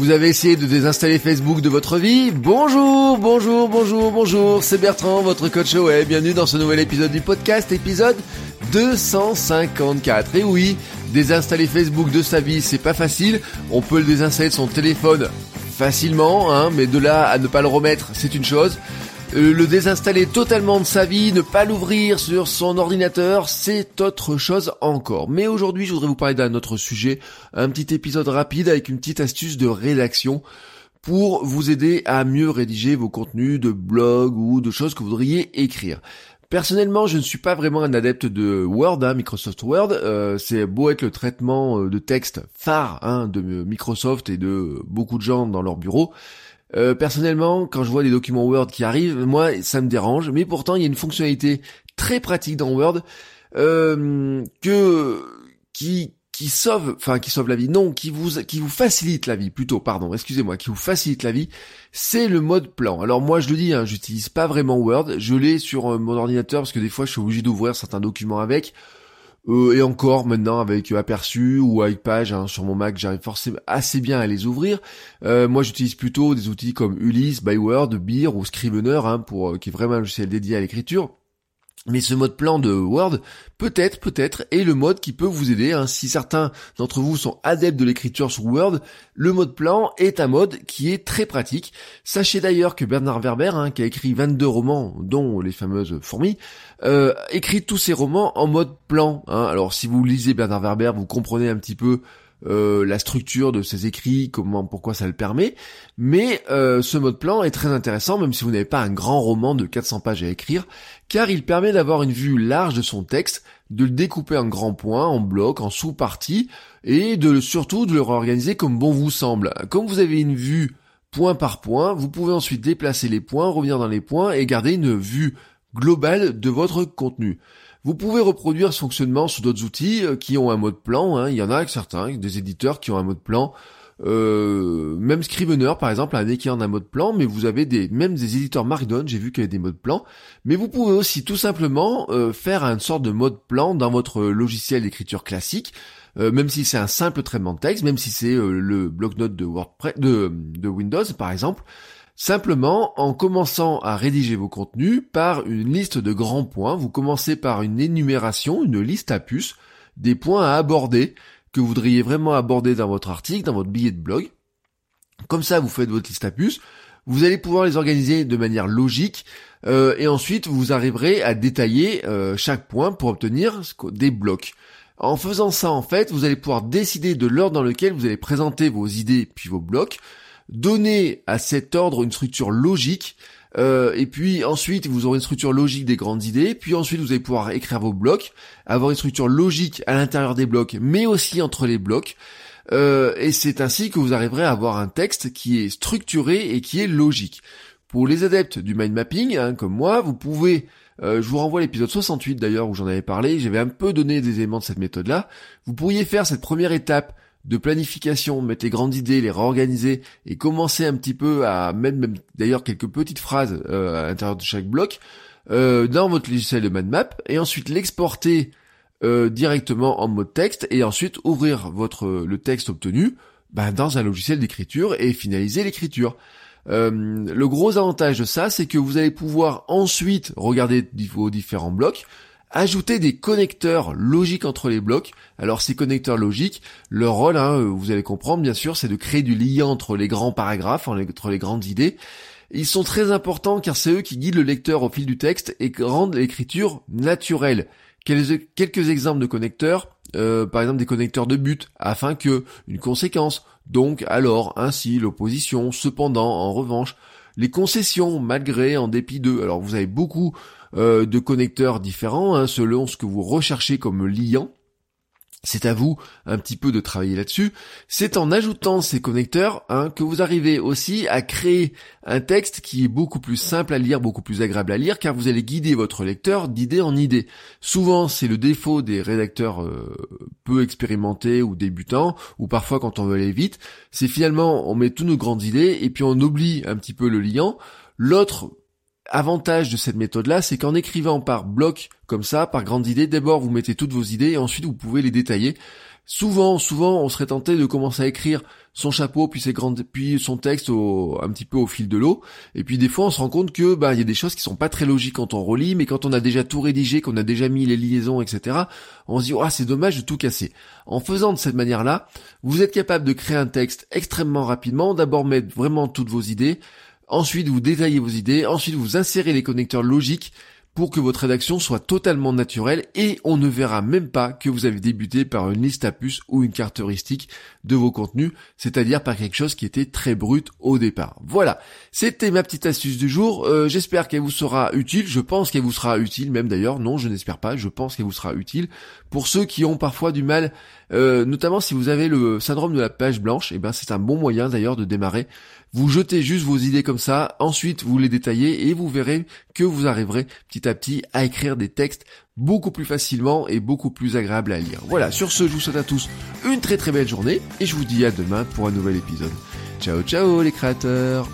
Vous avez essayé de désinstaller Facebook de votre vie Bonjour, bonjour, bonjour, bonjour, c'est Bertrand, votre coach web. Bienvenue dans ce nouvel épisode du podcast, épisode 254. Et oui, désinstaller Facebook de sa vie, c'est pas facile. On peut le désinstaller de son téléphone facilement, hein, mais de là à ne pas le remettre, c'est une chose. Euh, le désinstaller totalement de sa vie, ne pas l'ouvrir sur son ordinateur, c'est autre chose encore. Mais aujourd'hui, je voudrais vous parler d'un autre sujet, un petit épisode rapide avec une petite astuce de rédaction pour vous aider à mieux rédiger vos contenus de blog ou de choses que vous voudriez écrire. Personnellement, je ne suis pas vraiment un adepte de Word, hein, Microsoft Word. Euh, c'est beau être le traitement euh, de texte phare hein, de Microsoft et de beaucoup de gens dans leur bureau. Euh, personnellement, quand je vois des documents Word qui arrivent, moi, ça me dérange. Mais pourtant, il y a une fonctionnalité très pratique dans Word euh, qui sauve, enfin qui sauve la vie, non, qui vous qui vous facilite la vie plutôt, pardon, excusez-moi, qui vous facilite la vie, c'est le mode plan. Alors moi je le dis, hein, j'utilise pas vraiment Word, je l'ai sur euh, mon ordinateur parce que des fois je suis obligé d'ouvrir certains documents avec. Euh, et encore maintenant avec Aperçu ou avec Page hein, sur mon Mac, j'arrive forcément assez bien à les ouvrir. Euh, moi, j'utilise plutôt des outils comme Ulysse, Byword, Beer ou Scrivener, hein, pour euh, qui est vraiment un logiciel dédié à l'écriture. Mais ce mode plan de Word, peut-être, peut-être, est le mode qui peut vous aider. Hein. Si certains d'entre vous sont adeptes de l'écriture sur Word, le mode plan est un mode qui est très pratique. Sachez d'ailleurs que Bernard Werber, hein, qui a écrit 22 romans, dont les fameuses fourmis, euh, écrit tous ses romans en mode plan. Hein. Alors si vous lisez Bernard Werber, vous comprenez un petit peu euh, la structure de ses écrits, comment, pourquoi ça le permet. Mais euh, ce mode plan est très intéressant, même si vous n'avez pas un grand roman de 400 pages à écrire, car il permet d'avoir une vue large de son texte, de le découper en grands points, en blocs, en sous-parties, et de surtout de le réorganiser comme bon vous semble. Comme vous avez une vue point par point, vous pouvez ensuite déplacer les points, revenir dans les points et garder une vue globale de votre contenu. Vous pouvez reproduire ce fonctionnement sur d'autres outils euh, qui ont un mode plan. Hein. Il y en a certains, des éditeurs qui ont un mode plan. Euh, même Scrivener par exemple a un équivalent d'un mode plan, mais vous avez des même des éditeurs Markdown, j'ai vu qu'il y avait des modes plans, mais vous pouvez aussi tout simplement euh, faire une sorte de mode plan dans votre logiciel d'écriture classique, même si c'est un simple traitement de texte, même si c'est le bloc-notes de, de Windows par exemple, Simplement, en commençant à rédiger vos contenus par une liste de grands points, vous commencez par une énumération, une liste à puces, des points à aborder, que vous voudriez vraiment aborder dans votre article, dans votre billet de blog. Comme ça, vous faites votre liste à puces. Vous allez pouvoir les organiser de manière logique euh, et ensuite vous arriverez à détailler euh, chaque point pour obtenir des blocs. En faisant ça, en fait, vous allez pouvoir décider de l'ordre dans lequel vous allez présenter vos idées puis vos blocs donner à cet ordre une structure logique, euh, et puis ensuite vous aurez une structure logique des grandes idées, puis ensuite vous allez pouvoir écrire vos blocs, avoir une structure logique à l'intérieur des blocs, mais aussi entre les blocs, euh, et c'est ainsi que vous arriverez à avoir un texte qui est structuré et qui est logique. Pour les adeptes du mind mapping, hein, comme moi, vous pouvez euh, je vous renvoie à l'épisode 68 d'ailleurs où j'en avais parlé, j'avais un peu donné des éléments de cette méthode-là. Vous pourriez faire cette première étape de planification, mettre les grandes idées, les réorganiser et commencer un petit peu à mettre même d'ailleurs quelques petites phrases euh, à l'intérieur de chaque bloc euh, dans votre logiciel de MindMap et ensuite l'exporter euh, directement en mode texte et ensuite ouvrir votre le texte obtenu bah, dans un logiciel d'écriture et finaliser l'écriture. le gros avantage de ça, c'est que vous allez pouvoir ensuite regarder vos différents blocs, ajouter des connecteurs logiques entre les blocs. Alors ces connecteurs logiques, leur rôle, hein, euh, vous allez comprendre bien sûr, c'est de créer du lien entre les grands paragraphes, entre les grandes idées. Ils sont très importants car c'est eux qui guident le lecteur au fil du texte et rendent l'écriture naturelle. Quelques exemples de connecteurs, euh, par exemple des connecteurs de but, afin que, une conséquence, donc, alors, ainsi, l'opposition, cependant, en revanche, les concessions, malgré, en dépit de. Alors vous avez beaucoup euh, de connecteurs différents hein, selon ce que vous recherchez comme liant. C'est à vous un petit peu de travailler là-dessus. C'est en ajoutant ces connecteurs hein, que vous arrivez aussi à créer un texte qui est beaucoup plus simple à lire, beaucoup plus agréable à lire, car vous allez guider votre lecteur d'idée en idée. Souvent, c'est le défaut des rédacteurs euh, peu expérimentés ou débutants, ou parfois quand on veut aller vite, c'est finalement on met toutes nos grandes idées et puis on oublie un petit peu le liant. L'autre avantage de cette méthode-là, c'est qu'en écrivant par bloc comme ça, par grandes idées, d'abord vous mettez toutes vos idées et ensuite vous pouvez les détailler. Souvent, souvent, on serait tenté de commencer à écrire son chapeau, puis ses grandes, puis son texte au, un petit peu au fil de l'eau. Et puis des fois, on se rend compte que bah il y a des choses qui sont pas très logiques quand on relit, mais quand on a déjà tout rédigé, qu'on a déjà mis les liaisons, etc. On se dit ah c'est dommage de tout casser. En faisant de cette manière-là, vous êtes capable de créer un texte extrêmement rapidement. D'abord mettre vraiment toutes vos idées, Ensuite, vous détaillez vos idées. Ensuite, vous insérez les connecteurs logiques pour que votre rédaction soit totalement naturelle. Et on ne verra même pas que vous avez débuté par une liste à puces ou une caractéristique de vos contenus, c'est-à-dire par quelque chose qui était très brut au départ. Voilà, c'était ma petite astuce du jour, euh, j'espère qu'elle vous sera utile, je pense qu'elle vous sera utile même d'ailleurs, non je n'espère pas, je pense qu'elle vous sera utile. Pour ceux qui ont parfois du mal, euh, notamment si vous avez le syndrome de la page blanche, eh ben c'est un bon moyen d'ailleurs de démarrer vous jetez juste vos idées comme ça, ensuite vous les détaillez et vous verrez que vous arriverez petit à petit à écrire des textes beaucoup plus facilement et beaucoup plus agréables à lire. Voilà, sur ce, je vous souhaite à tous une très très belle journée et je vous dis à demain pour un nouvel épisode. Ciao ciao les créateurs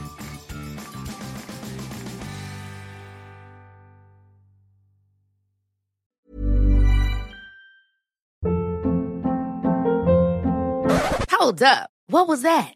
Hold up. What was that?